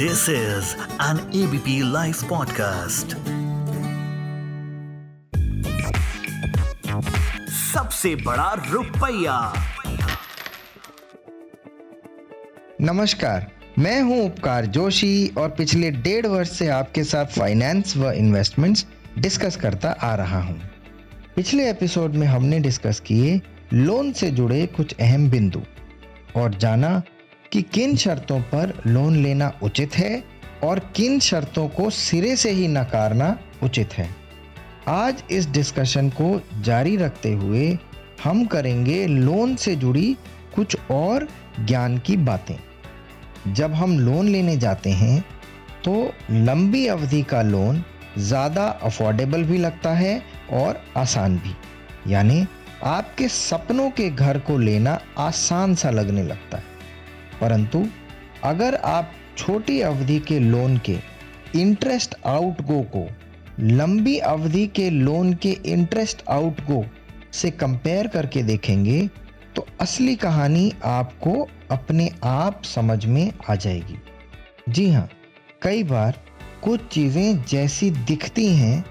This is an ABP Life podcast. सबसे बड़ा रुपया नमस्कार, मैं हूँ उपकार जोशी और पिछले डेढ़ वर्ष से आपके साथ फाइनेंस व इन्वेस्टमेंट्स डिस्कस करता आ रहा हूँ। पिछले एपिसोड में हमने डिस्कस किए लोन से जुड़े कुछ अहम बिंदु और जाना कि किन शर्तों पर लोन लेना उचित है और किन शर्तों को सिरे से ही नकारना उचित है। आज इस डिस्कशन को जारी रखते हुए हम करेंगे लोन से जुड़ी कुछ और ज्ञान की बातें। जब हम लोन लेने जाते हैं तो लंबी अवधि का लोन ज़्यादा अफोर्डेबल भी लगता है और आसान भी। यानी आपके सपनों के घर को लेना आसान सा लगने लगता है। परंतु अगर आप छोटी अवधि के लोन के इंटरेस्ट आउट गो को, लंबी अवधि के लोन के इंटरेस्ट आउट गो से कंपेयर करके देखेंगे तो असली कहानी आपको अपने आप समझ में आ जाएगी। जी हाँ कई बार कुछ चीज़ें जैसी दिखती हैं,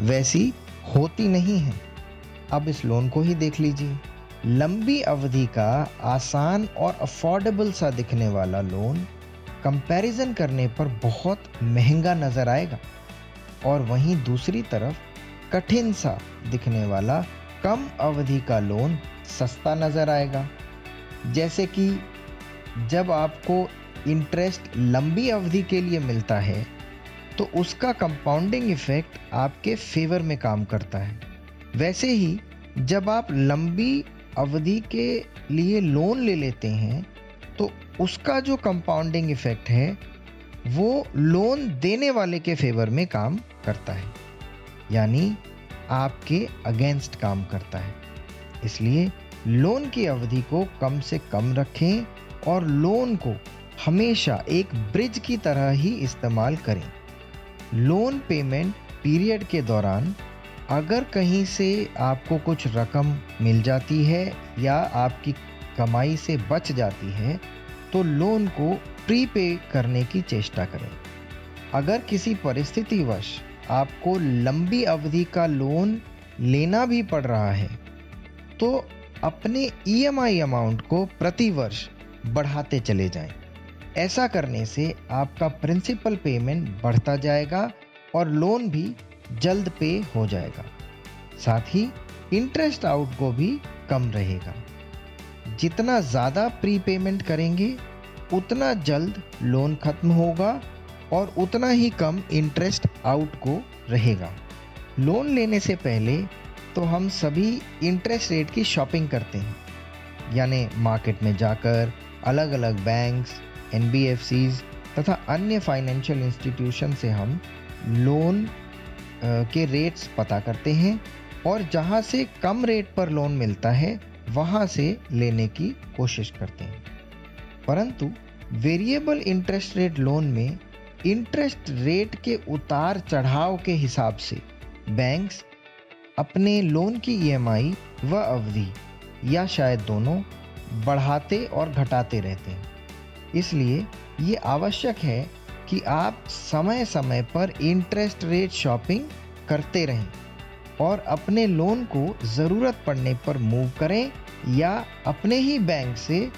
वैसी होती नहीं हैं। अब इस लोन को ही देख लीजिए। लंबी अवधि का आसान और अफोर्डेबल सा दिखने वाला लोन कंपैरिजन करने पर बहुत महँगा नज़र आएगा। और वहीं दूसरी तरफ़ कठिन सा दिखने वाला कम अवधि का लोन सस्ता नज़र आएगा। जैसे कि जब आपको इंटरेस्ट लंबी अवधि के लिए मिलता है तो उसका कंपाउंडिंग इफ़ेक्ट आपके फेवर में काम करता है। वैसे ही जब आप लंबी अवधि के लिए लोन ले लेते हैं तो उसका जो कंपाउंडिंग इफ़ेक्ट है, वो लोन देने वाले के फेवर में काम करता है। यानी आपके अगेंस्ट काम करता है। इसलिए लोन की अवधि को कम से कम रखें और लोन को हमेशा एक ब्रिज की तरह ही इस्तेमाल करें। लोन पेमेंट पीरियड के दौरान अगर कहीं से आपको कुछ रकम मिल जाती है या आपकी कमाई से बच जाती है तो लोन को प्रीपे करने की चेष्टा करें अगर किसी परिस्थितिवश आपको लंबी अवधि का लोन लेना भी पड़ रहा है तो अपने ईएमआई अमाउंट को प्रतिवर्ष बढ़ाते चले जाएँ। ऐसा करने से आपका प्रिंसिपल पेमेंट बढ़ता जाएगा और लोन भी जल्द पे हो जाएगा। साथ ही इंटरेस्ट आउट को भी कम रहेगा। जितना ज़्यादा प्री पेमेंट करेंगे, उतना जल्द लोन खत्म होगा और उतना ही कम इंटरेस्ट आउट को रहेगा। लोन लेने से पहले तो हम सभी इंटरेस्ट रेट की शॉपिंग करते हैं। यानी मार्केट में जाकर अलग अलग बैंक्स एन तथा अन्य फाइनेंशियल इंस्टीट्यूशन से हम लोन के रेट्स पता करते हैं और जहाँ से कम रेट पर लोन मिलता है, वहाँ से लेने की कोशिश करते हैं। परंतु वेरिएबल इंटरेस्ट रेट लोन में इंटरेस्ट रेट के उतार चढ़ाव के हिसाब से बैंक्स अपने लोन की ईएमआई व अवधि या शायद दोनों बढ़ाते और घटाते रहते हैं। इसलिए ये आवश्यक है कि आप समय समय पर इंटरेस्ट रेट शॉपिंग करते रहें और अपने लोन को ज़रूरत पड़ने पर मूव करें या अपने ही बैंक से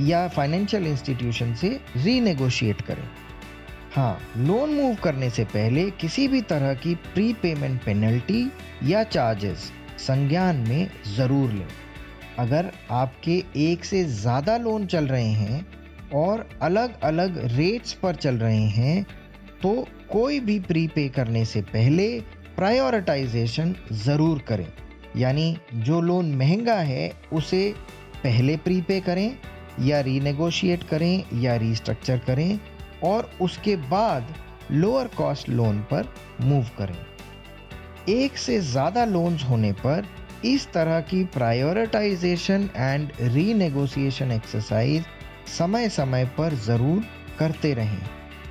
या फाइनेंशियल इंस्टीट्यूशन से रीनेगोशिएट करें। हाँ लोन मूव करने से पहले किसी भी तरह की प्री पेमेंट पेनल्टी या चार्जेस संज्ञान में ज़रूर लें। अगर आपके एक से ज़्यादा लोन चल रहे हैं और अलग अलग रेट्स पर चल रहे हैं तो कोई भी प्री पे करने से पहले प्रायोरिटाइजेशन ज़रूर करें। यानी जो लोन महँगा है, उसे पहले प्री पे करें, या रीनेगोशिएट करें, या रीस्ट्रक्चर करें, और उसके बाद लोअर कॉस्ट लोन पर मूव करें। एक से ज़्यादा लोन्स होने पर इस तरह की प्रायोरिटाइजेशन एंड रीनेगोशिएशन एक्सरसाइज समय समय पर ज़रूर करते रहें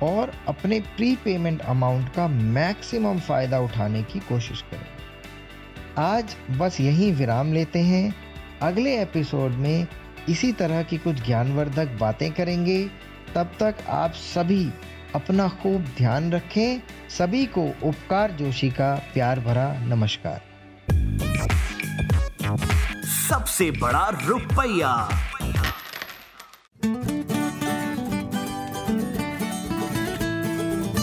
और अपने प्री पेमेंट अमाउंट का मैक्सिमम फ़ायदा उठाने की कोशिश करें। आज बस यहीं विराम लेते हैं। अगले एपिसोड में इसी तरह की कुछ ज्ञानवर्धक बातें करेंगे। तब तक आप सभी अपना खूब ध्यान रखें। सभी को उपकार जोशी का प्यार भरा नमस्कार। सबसे बड़ा रुपया।